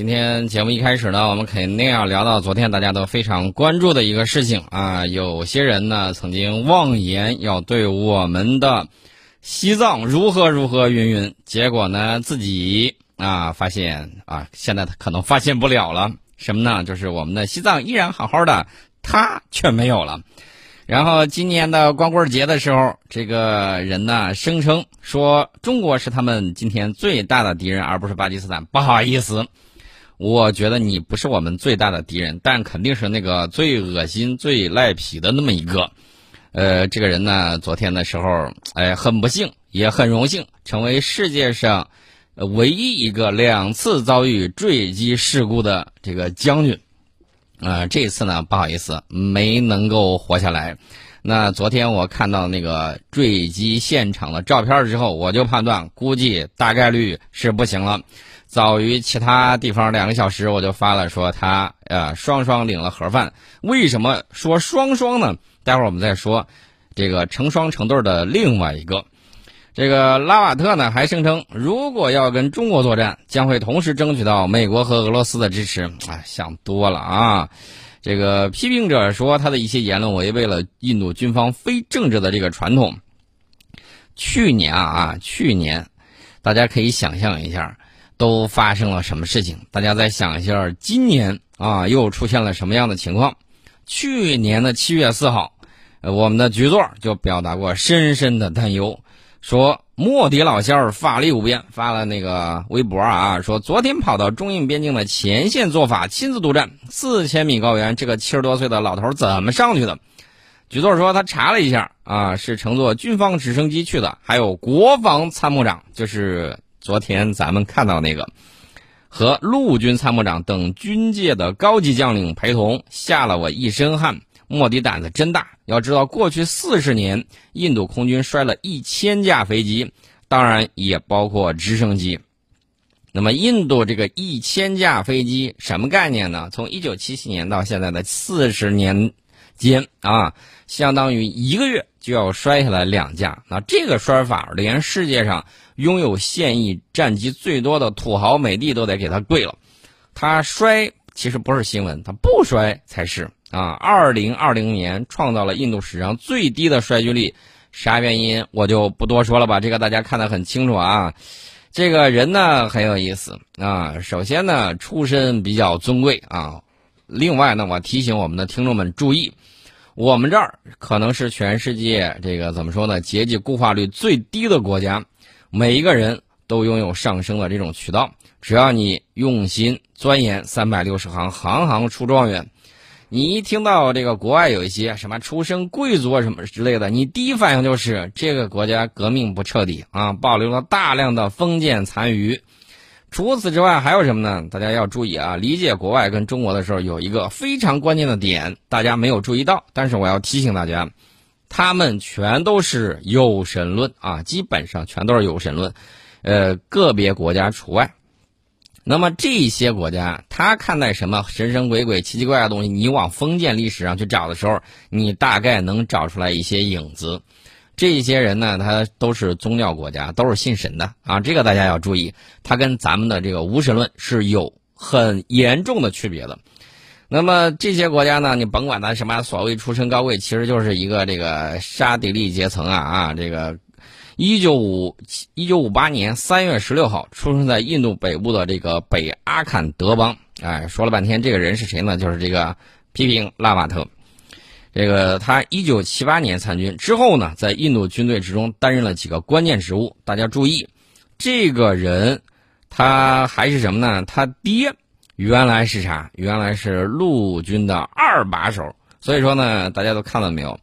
今天节目一开始呢，我们肯定要聊到昨天大家都非常关注的一个事情啊。有些人呢曾经妄言要对我们的西藏如何如何云云，结果呢自己啊发现啊，现在他可能发现不了了。什么呢？就是我们的西藏依然好好的，他却没有了。然后今年的光棍节的时候，这个人呢声称说中国是他们今天最大的敌人，而不是巴基斯坦。不好意思，我觉得你不是我们最大的敌人，但肯定是那个最恶心、最赖皮的那么一个。呃，这个人呢，昨天的时候，哎，很不幸，也很荣幸，成为世界上唯一一个两次遭遇坠机事故的这个将军。呃，这次呢，不好意思，没能够活下来。那昨天我看到那个坠机现场的照片之后，我就判断，估计大概率是不行了。早于其他地方两个小时，我就发了说他呃双双领了盒饭。为什么说双双呢？待会儿我们再说这个成双成对的另外一个。这个拉瓦特呢还声称，如果要跟中国作战，将会同时争取到美国和俄罗斯的支持。啊，想多了啊！这个批评者说，他的一些言论违背了印度军方非政治的这个传统。去年啊啊，去年，大家可以想象一下，都发生了什么事情？大家再想一下，今年啊又出现了什么样的情况？去年的七月四号，我们的局座就表达过深深的担忧。说莫迪老仙儿法力无边，发了那个微博啊，说昨天跑到中印边境的前线做法，亲自督战，四千米高原，这个七十多岁的老头怎么上去的？局座说他查了一下啊，是乘坐军方直升机去的，还有国防参谋长，就是昨天咱们看到那个，和陆军参谋长等军界的高级将领陪同，吓了我一身汗。莫迪胆子真大，要知道过去四十年，印度空军摔了一千架飞机，当然也包括直升机。那么，印度这个一千架飞机什么概念呢？从一九七七年到现在的四十年间啊，相当于一个月就要摔下来两架。那这个摔法，连世界上拥有现役战机最多的土豪美帝都得给他跪了。他摔其实不是新闻，他不摔才是。啊，二零二零年创造了印度史上最低的衰剧率，啥原因我就不多说了吧，这个大家看得很清楚啊。这个人呢很有意思啊，首先呢出身比较尊贵啊，另外呢我提醒我们的听众们注意，我们这儿可能是全世界这个怎么说呢，阶级固化率最低的国家，每一个人都拥有上升的这种渠道，只要你用心钻研，三百六十行，行行出状元。你一听到这个国外有一些什么出身贵族啊什么之类的，你第一反应就是这个国家革命不彻底啊，保留了大量的封建残余。除此之外还有什么呢？大家要注意啊，理解国外跟中国的时候有一个非常关键的点，大家没有注意到，但是我要提醒大家，他们全都是有神论啊，基本上全都是有神论，呃，个别国家除外。那么这些国家，他看待什么神神鬼鬼、奇奇怪怪的东西？你往封建历史上去找的时候，你大概能找出来一些影子。这些人呢，他都是宗教国家，都是信神的啊。这个大家要注意，他跟咱们的这个无神论是有很严重的区别的。那么这些国家呢，你甭管他什么所谓出身高贵，其实就是一个这个沙迪利阶层啊啊，这个。一九五一九五八年三月十六号，出生在印度北部的这个北阿坎德邦。哎，说了半天，这个人是谁呢？就是这个批评拉瓦特。这个他一九七八年参军之后呢，在印度军队之中担任了几个关键职务。大家注意，这个人他还是什么呢？他爹原来是啥？原来是陆军的二把手。所以说呢，大家都看到没有？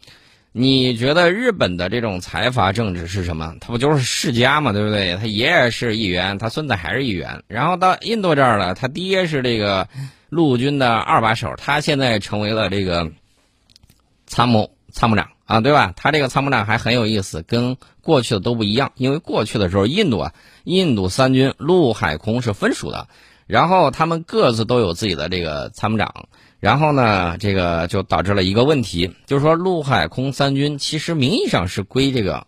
你觉得日本的这种财阀政治是什么？他不就是世家嘛，对不对？他爷爷是议员，他孙子还是议员。然后到印度这儿了，他爹是这个陆军的二把手，他现在成为了这个参谋参谋长啊，对吧？他这个参谋长还很有意思，跟过去的都不一样。因为过去的时候，印度啊，印度三军陆海空是分属的，然后他们各自都有自己的这个参谋长。然后呢，这个就导致了一个问题，就是说陆海空三军其实名义上是归这个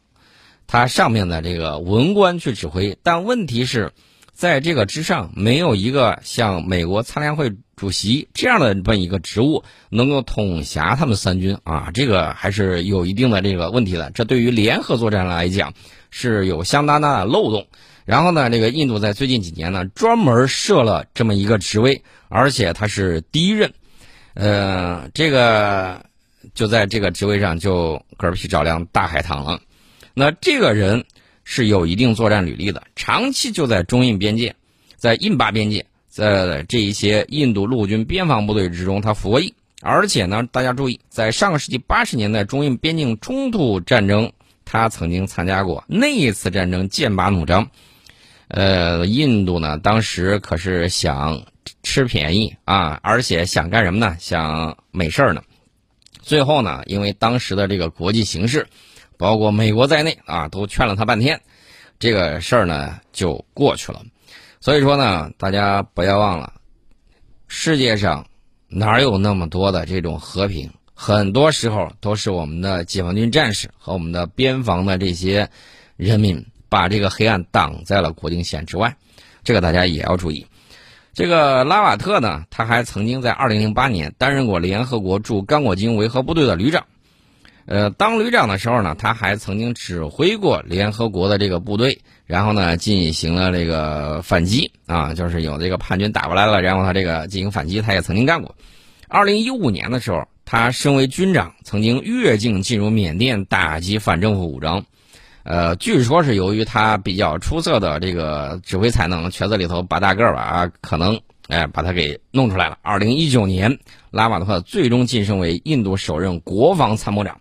他上面的这个文官去指挥，但问题是，在这个之上，没有一个像美国参联会主席这样的这么一个职务能够统辖他们三军啊，这个还是有一定的这个问题的。这对于联合作战来讲是有相当大的漏洞。然后呢，这个印度在最近几年呢，专门设了这么一个职位，而且他是第一任，呃，这个就在这个职位上就嗝屁找辆大海棠了。那这个人是有一定作战履历的，长期就在中印边界，在印巴边界，在这一些印度陆军边防部队之中，他服役。而且呢，大家注意，在上个世纪八十年代中印边境冲突战争，他曾经参加过那一次战争，剑拔弩张。呃，印度呢，当时可是想吃便宜啊，而且想干什么呢？想没事儿呢。最后呢，因为当时的这个国际形势，包括美国在内啊，都劝了他半天，这个事儿呢就过去了。所以说呢，大家不要忘了，世界上哪有那么多的这种和平？很多时候都是我们的解放军战士和我们的边防的这些人民。把这个黑暗挡在了国境线之外，这个大家也要注意。这个拉瓦特呢，他还曾经在2008年担任过联合国驻刚果金维和部队的旅长。呃，当旅长的时候呢，他还曾经指挥过联合国的这个部队，然后呢进行了这个反击啊，就是有这个叛军打过来了，然后他这个进行反击，他也曾经干过。2015年的时候，他身为军长，曾经越境进入缅甸打击反政府武装。呃，据说是由于他比较出色的这个指挥才能，圈子里头拔大个吧啊，可能哎把他给弄出来了。二零一九年，拉马特最终晋升为印度首任国防参谋长，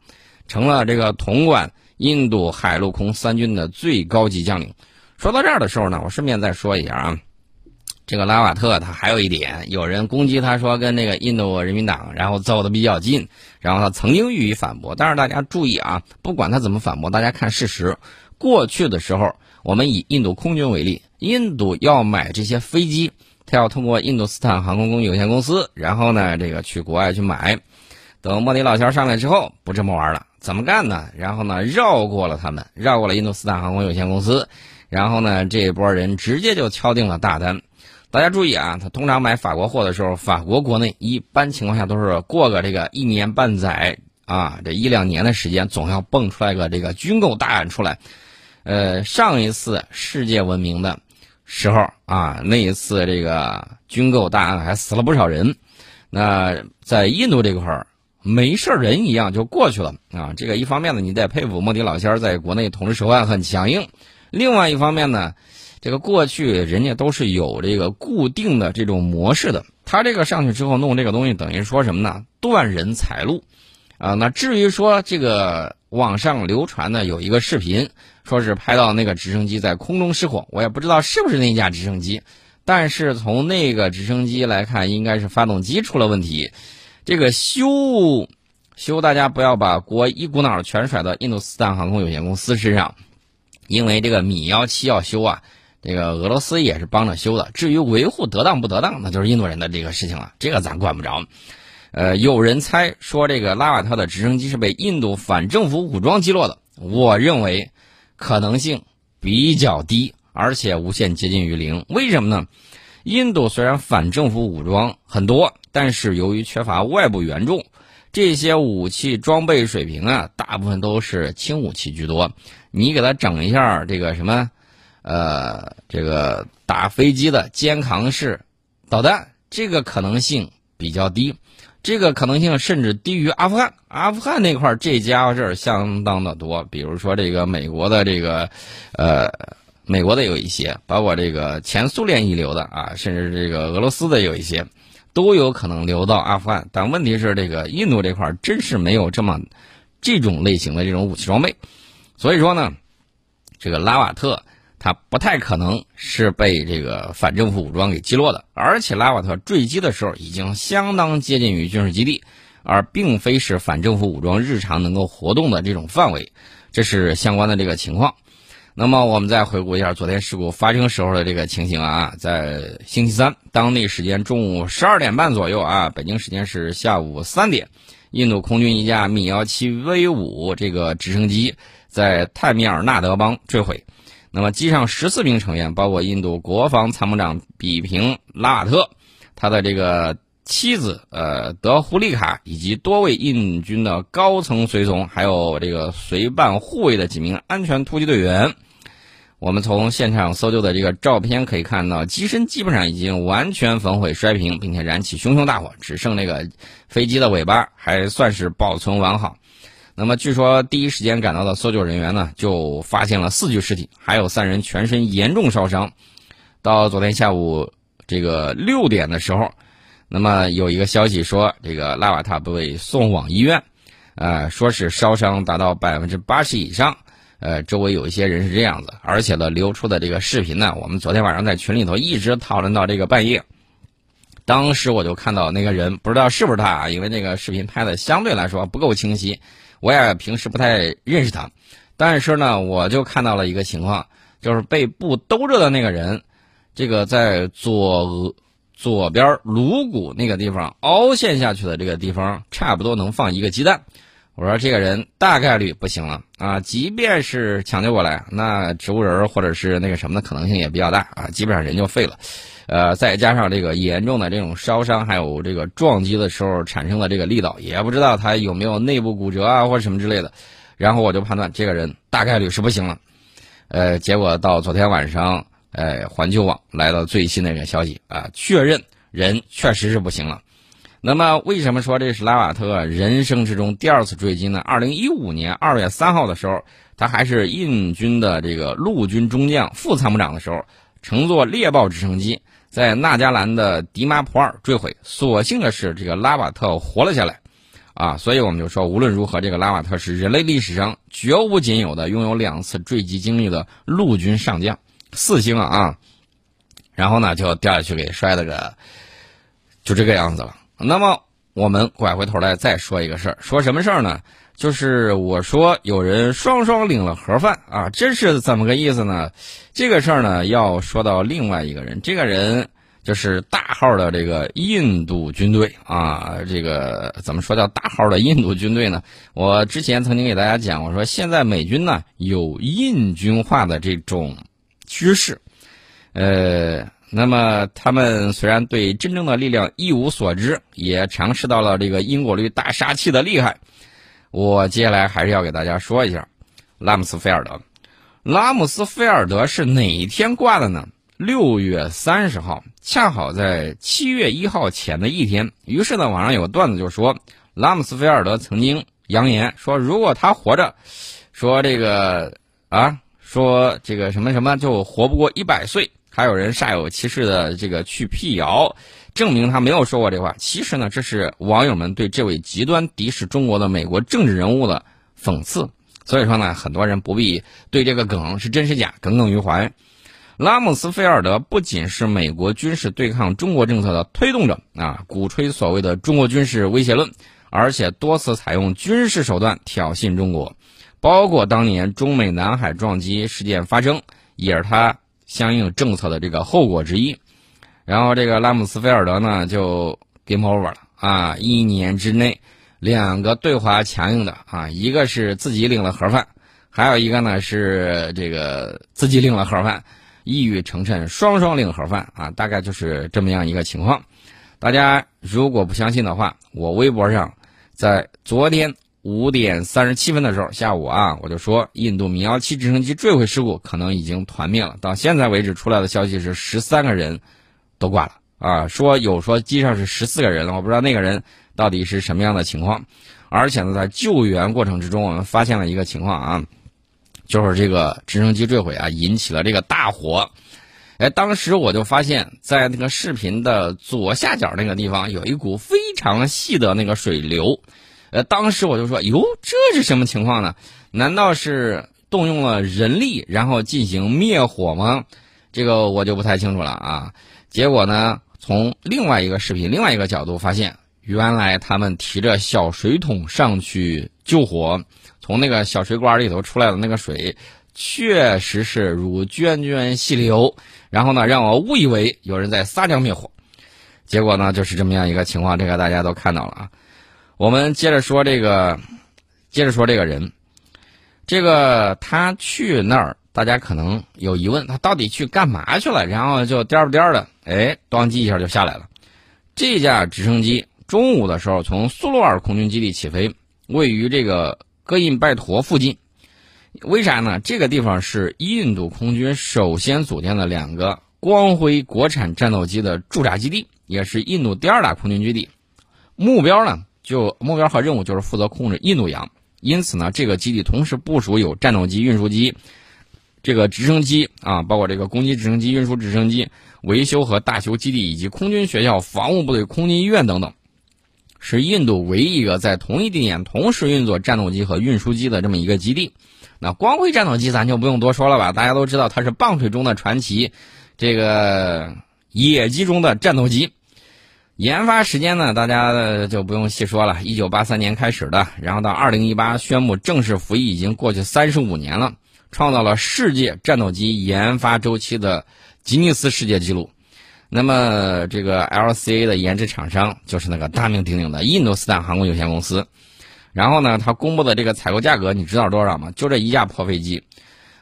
成了这个统管印度海陆空三军的最高级将领。说到这儿的时候呢，我顺便再说一下啊。这个拉瓦特他还有一点，有人攻击他说跟那个印度人民党然后走的比较近，然后他曾经予以反驳。但是大家注意啊，不管他怎么反驳，大家看事实。过去的时候，我们以印度空军为例，印度要买这些飞机，他要通过印度斯坦航空有限公司，然后呢，这个去国外去买。等莫迪老乔上来之后，不这么玩了，怎么干呢？然后呢，绕过了他们，绕过了印度斯坦航空有限公司，然后呢，这一波人直接就敲定了大单。大家注意啊，他通常买法国货的时候，法国国内一般情况下都是过个这个一年半载啊，这一两年的时间，总要蹦出来个这个军购大案出来。呃，上一次世界闻名的时候啊，那一次这个军购大案还死了不少人。那在印度这块儿，没事人一样就过去了啊。这个一方面呢，你得佩服莫迪老仙儿在国内统治手腕很强硬；另外一方面呢。这个过去人家都是有这个固定的这种模式的，他这个上去之后弄这个东西，等于说什么呢？断人财路，啊，那至于说这个网上流传的有一个视频，说是拍到那个直升机在空中失火，我也不知道是不是那架直升机，但是从那个直升机来看，应该是发动机出了问题。这个修修，大家不要把锅一股脑全甩到印度斯坦航空有限公司身上，因为这个米幺七要修啊。这个俄罗斯也是帮着修的，至于维护得当不得当，那就是印度人的这个事情了，这个咱管不着。呃，有人猜说这个拉瓦特的直升机是被印度反政府武装击落的，我认为可能性比较低，而且无限接近于零。为什么呢？印度虽然反政府武装很多，但是由于缺乏外部援助，这些武器装备水平啊，大部分都是轻武器居多。你给他整一下这个什么？呃，这个打飞机的肩扛式导弹，这个可能性比较低，这个可能性甚至低于阿富汗。阿富汗那块这家伙事儿相当的多，比如说这个美国的这个，呃，美国的有一些，包括这个前苏联遗留的啊，甚至这个俄罗斯的有一些，都有可能流到阿富汗。但问题是，这个印度这块真是没有这么这种类型的这种武器装备，所以说呢，这个拉瓦特。他不太可能是被这个反政府武装给击落的，而且拉瓦特坠机的时候已经相当接近于军事基地，而并非是反政府武装日常能够活动的这种范围，这是相关的这个情况。那么我们再回顾一下昨天事故发生时候的这个情形啊，在星期三当地时间中午十二点半左右啊，北京时间是下午三点，印度空军一架米幺七 V 五这个直升机在泰米尔纳德邦坠毁。那么机上十四名成员，包括印度国防参谋长比平拉瓦特，他的这个妻子呃德胡利卡，以及多位印军的高层随从，还有这个随伴护卫的几名安全突击队员。我们从现场搜救的这个照片可以看到，机身基本上已经完全焚毁摔平，并且燃起熊熊大火，只剩那个飞机的尾巴还算是保存完好。那么，据说第一时间赶到的搜救人员呢，就发现了四具尸体，还有三人全身严重烧伤。到昨天下午这个六点的时候，那么有一个消息说，这个拉瓦塔被送往医院，呃，说是烧伤达到百分之八十以上。呃，周围有一些人是这样子，而且呢，流出的这个视频呢，我们昨天晚上在群里头一直讨论到这个半夜。当时我就看到那个人，不知道是不是他啊，因为那个视频拍的相对来说不够清晰，我也平时不太认识他。但是呢，我就看到了一个情况，就是被布兜着的那个人，这个在左左边颅骨那个地方凹陷下去的这个地方，差不多能放一个鸡蛋。我说这个人大概率不行了啊！即便是抢救过来，那植物人或者是那个什么的可能性也比较大啊，基本上人就废了。呃，再加上这个严重的这种烧伤，还有这个撞击的时候产生的这个力道，也不知道他有没有内部骨折啊或者什么之类的。然后我就判断这个人大概率是不行了。呃，结果到昨天晚上，呃，环球网来了最新的一个消息啊，确认人确实是不行了。那么，为什么说这是拉瓦特人生之中第二次坠机呢？二零一五年二月三号的时候，他还是印军的这个陆军中将、副参谋长的时候，乘坐猎豹直升机在纳加兰的迪马普尔坠毁。所幸的是，这个拉瓦特活了下来，啊，所以我们就说，无论如何，这个拉瓦特是人类历史上绝无仅有的拥有两次坠机经历的陆军上将，四星啊啊！然后呢，就掉下去给摔了个，就这个样子了。那么我们拐回头来再说一个事儿，说什么事儿呢？就是我说有人双双领了盒饭啊，这是怎么个意思呢？这个事儿呢要说到另外一个人，这个人就是大号的这个印度军队啊，这个怎么说叫大号的印度军队呢？我之前曾经给大家讲，我说现在美军呢有印军化的这种趋势，呃。那么，他们虽然对真正的力量一无所知，也尝试到了这个因果律大杀器的厉害。我接下来还是要给大家说一下，拉姆斯菲尔德。拉姆斯菲尔德是哪一天挂的呢？六月三十号，恰好在七月一号前的一天。于是呢，网上有个段子就说，拉姆斯菲尔德曾经扬言说，如果他活着，说这个啊，说这个什么什么，就活不过一百岁。还有人煞有其事的这个去辟谣，证明他没有说过这话。其实呢，这是网友们对这位极端敌视中国的美国政治人物的讽刺。所以说呢，很多人不必对这个梗是真是假耿耿于怀。拉姆斯菲尔德不仅是美国军事对抗中国政策的推动者啊，鼓吹所谓的中国军事威胁论，而且多次采用军事手段挑衅中国，包括当年中美南海撞击事件发生，也是他。相应政策的这个后果之一，然后这个拉姆斯菲尔德呢就 game over 了啊！一年之内，两个对华强硬的啊，一个是自己领了盒饭，还有一个呢是这个自己领了盒饭，一语成谶，双双领盒饭啊，大概就是这么样一个情况。大家如果不相信的话，我微博上在昨天。五点三十七分的时候，下午啊，我就说印度米幺七直升机坠毁事故可能已经团灭了。到现在为止，出来的消息是十三个人都挂了啊，说有说机上是十四个人，我不知道那个人到底是什么样的情况。而且呢，在救援过程之中，我们发现了一个情况啊，就是这个直升机坠毁啊，引起了这个大火。哎，当时我就发现，在那个视频的左下角那个地方，有一股非常细的那个水流。呃，当时我就说，哟，这是什么情况呢？难道是动用了人力，然后进行灭火吗？这个我就不太清楚了啊。结果呢，从另外一个视频、另外一个角度发现，原来他们提着小水桶上去救火，从那个小水管里头出来的那个水，确实是如涓涓细流，然后呢，让我误以为有人在撒尿灭火。结果呢，就是这么样一个情况，这个大家都看到了啊。我们接着说这个，接着说这个人，这个他去那儿大家可能有疑问，他到底去干嘛去了？然后就颠不颠的，哎，咣叽一下就下来了。这架直升机中午的时候从苏鲁尔空军基地起飞，位于这个戈印拜陀附近。为啥呢？这个地方是印度空军首先组建的两个光辉国产战斗机的驻扎基地，也是印度第二大空军基地。目标呢，就目标和任务就是负责控制印度洋。因此呢，这个基地同时部署有战斗机、运输机、这个直升机啊，包括这个攻击直升机、运输直升机、维修和大修基地，以及空军学校、防务部队、空军医院等等，是印度唯一一个在同一地点同时运作战斗机和运输机的这么一个基地。那光辉战斗机咱就不用多说了吧，大家都知道它是棒槌中的传奇，这个野鸡中的战斗机。研发时间呢，大家就不用细说了。一九八三年开始的，然后到二零一八宣布正式服役，已经过去三十五年了，创造了世界战斗机研发周期的吉尼斯世界纪录。那么，这个 LCA 的研制厂商就是那个大名鼎鼎的印度斯坦航空有限公司。然后呢，他公布的这个采购价格，你知道多少吗？就这一架破飞机，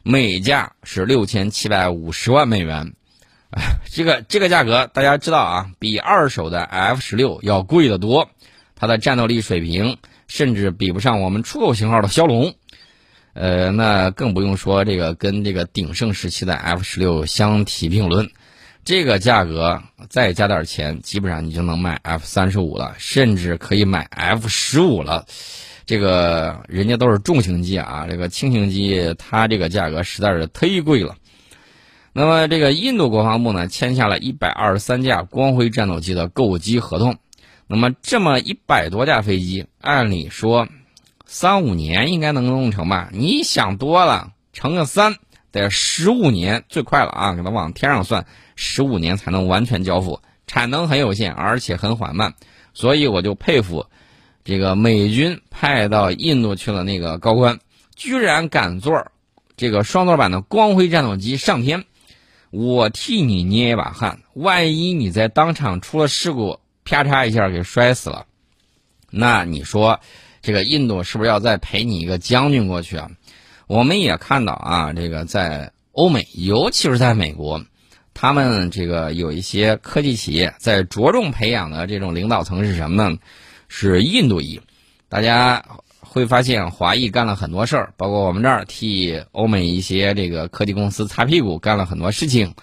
每架是六千七百五十万美元。这个这个价格大家知道啊，比二手的 F 十六要贵得多，它的战斗力水平甚至比不上我们出口型号的枭龙，呃，那更不用说这个跟这个鼎盛时期的 F 十六相提并论，这个价格再加点钱，基本上你就能买 F 三十五了，甚至可以买 F 十五了。这个人家都是重型机啊，这个轻型机它这个价格实在是忒贵了。那么，这个印度国防部呢，签下了一百二十三架光辉战斗机的购机合同。那么，这么一百多架飞机，按理说三五年应该能弄成吧？你想多了，乘个三，得十五年最快了啊！给它往天上算，十五年才能完全交付，产能很有限，而且很缓慢。所以，我就佩服这个美军派到印度去了那个高官，居然敢坐这个双座版的光辉战斗机上天。我替你捏一把汗，万一你在当场出了事故，啪嚓一下给摔死了，那你说，这个印度是不是要再赔你一个将军过去啊？我们也看到啊，这个在欧美，尤其是在美国，他们这个有一些科技企业在着重培养的这种领导层是什么呢？是印度裔，大家。会发现华裔干了很多事儿，包括我们这儿替欧美一些这个科技公司擦屁股，干了很多事情。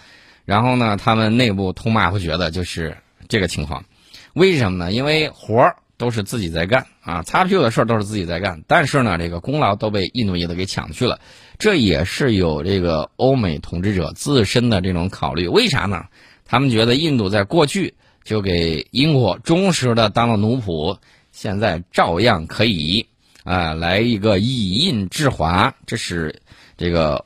然后呢，他们内部通骂不绝的就是这个情况。为什么呢？因为活儿都是自己在干啊，擦屁股的事儿都是自己在干，但是呢，这个功劳都被印度裔的给抢去了。这也是有这个欧美统治者自身的这种考虑。为啥呢？他们觉得印度在过去就给英国忠实的当了奴仆，现在照样可以。啊，来一个以印制华，这是这个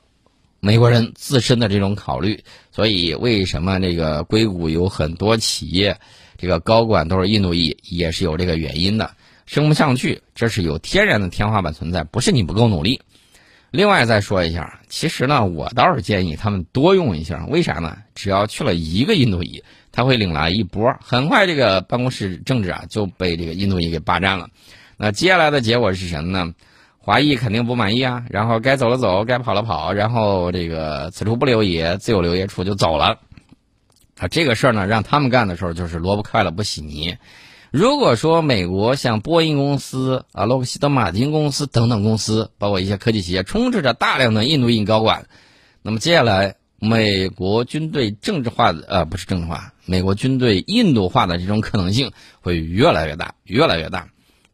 美国人自身的这种考虑。所以，为什么这个硅谷有很多企业，这个高管都是印度裔，也是有这个原因的。升不上去，这是有天然的天花板存在，不是你不够努力。另外再说一下，其实呢，我倒是建议他们多用一下。为啥呢？只要去了一个印度裔，他会领来一波，很快这个办公室政治啊就被这个印度裔给霸占了。那接下来的结果是什么呢？华裔肯定不满意啊，然后该走了走，该跑了跑，然后这个此处不留爷，自有留爷处就走了。啊，这个事儿呢，让他们干的时候就是萝卜快了不洗泥。如果说美国像波音公司啊、洛克希德马丁公司等等公司，包括一些科技企业，充斥着大量的印度裔高管，那么接下来美国军队政治化的呃不是政治化，美国军队印度化的这种可能性会越来越大，越来越大。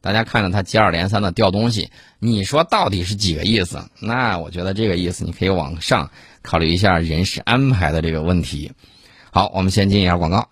大家看着他接二连三的掉东西，你说到底是几个意思？那我觉得这个意思你可以往上考虑一下人事安排的这个问题。好，我们先进一下广告。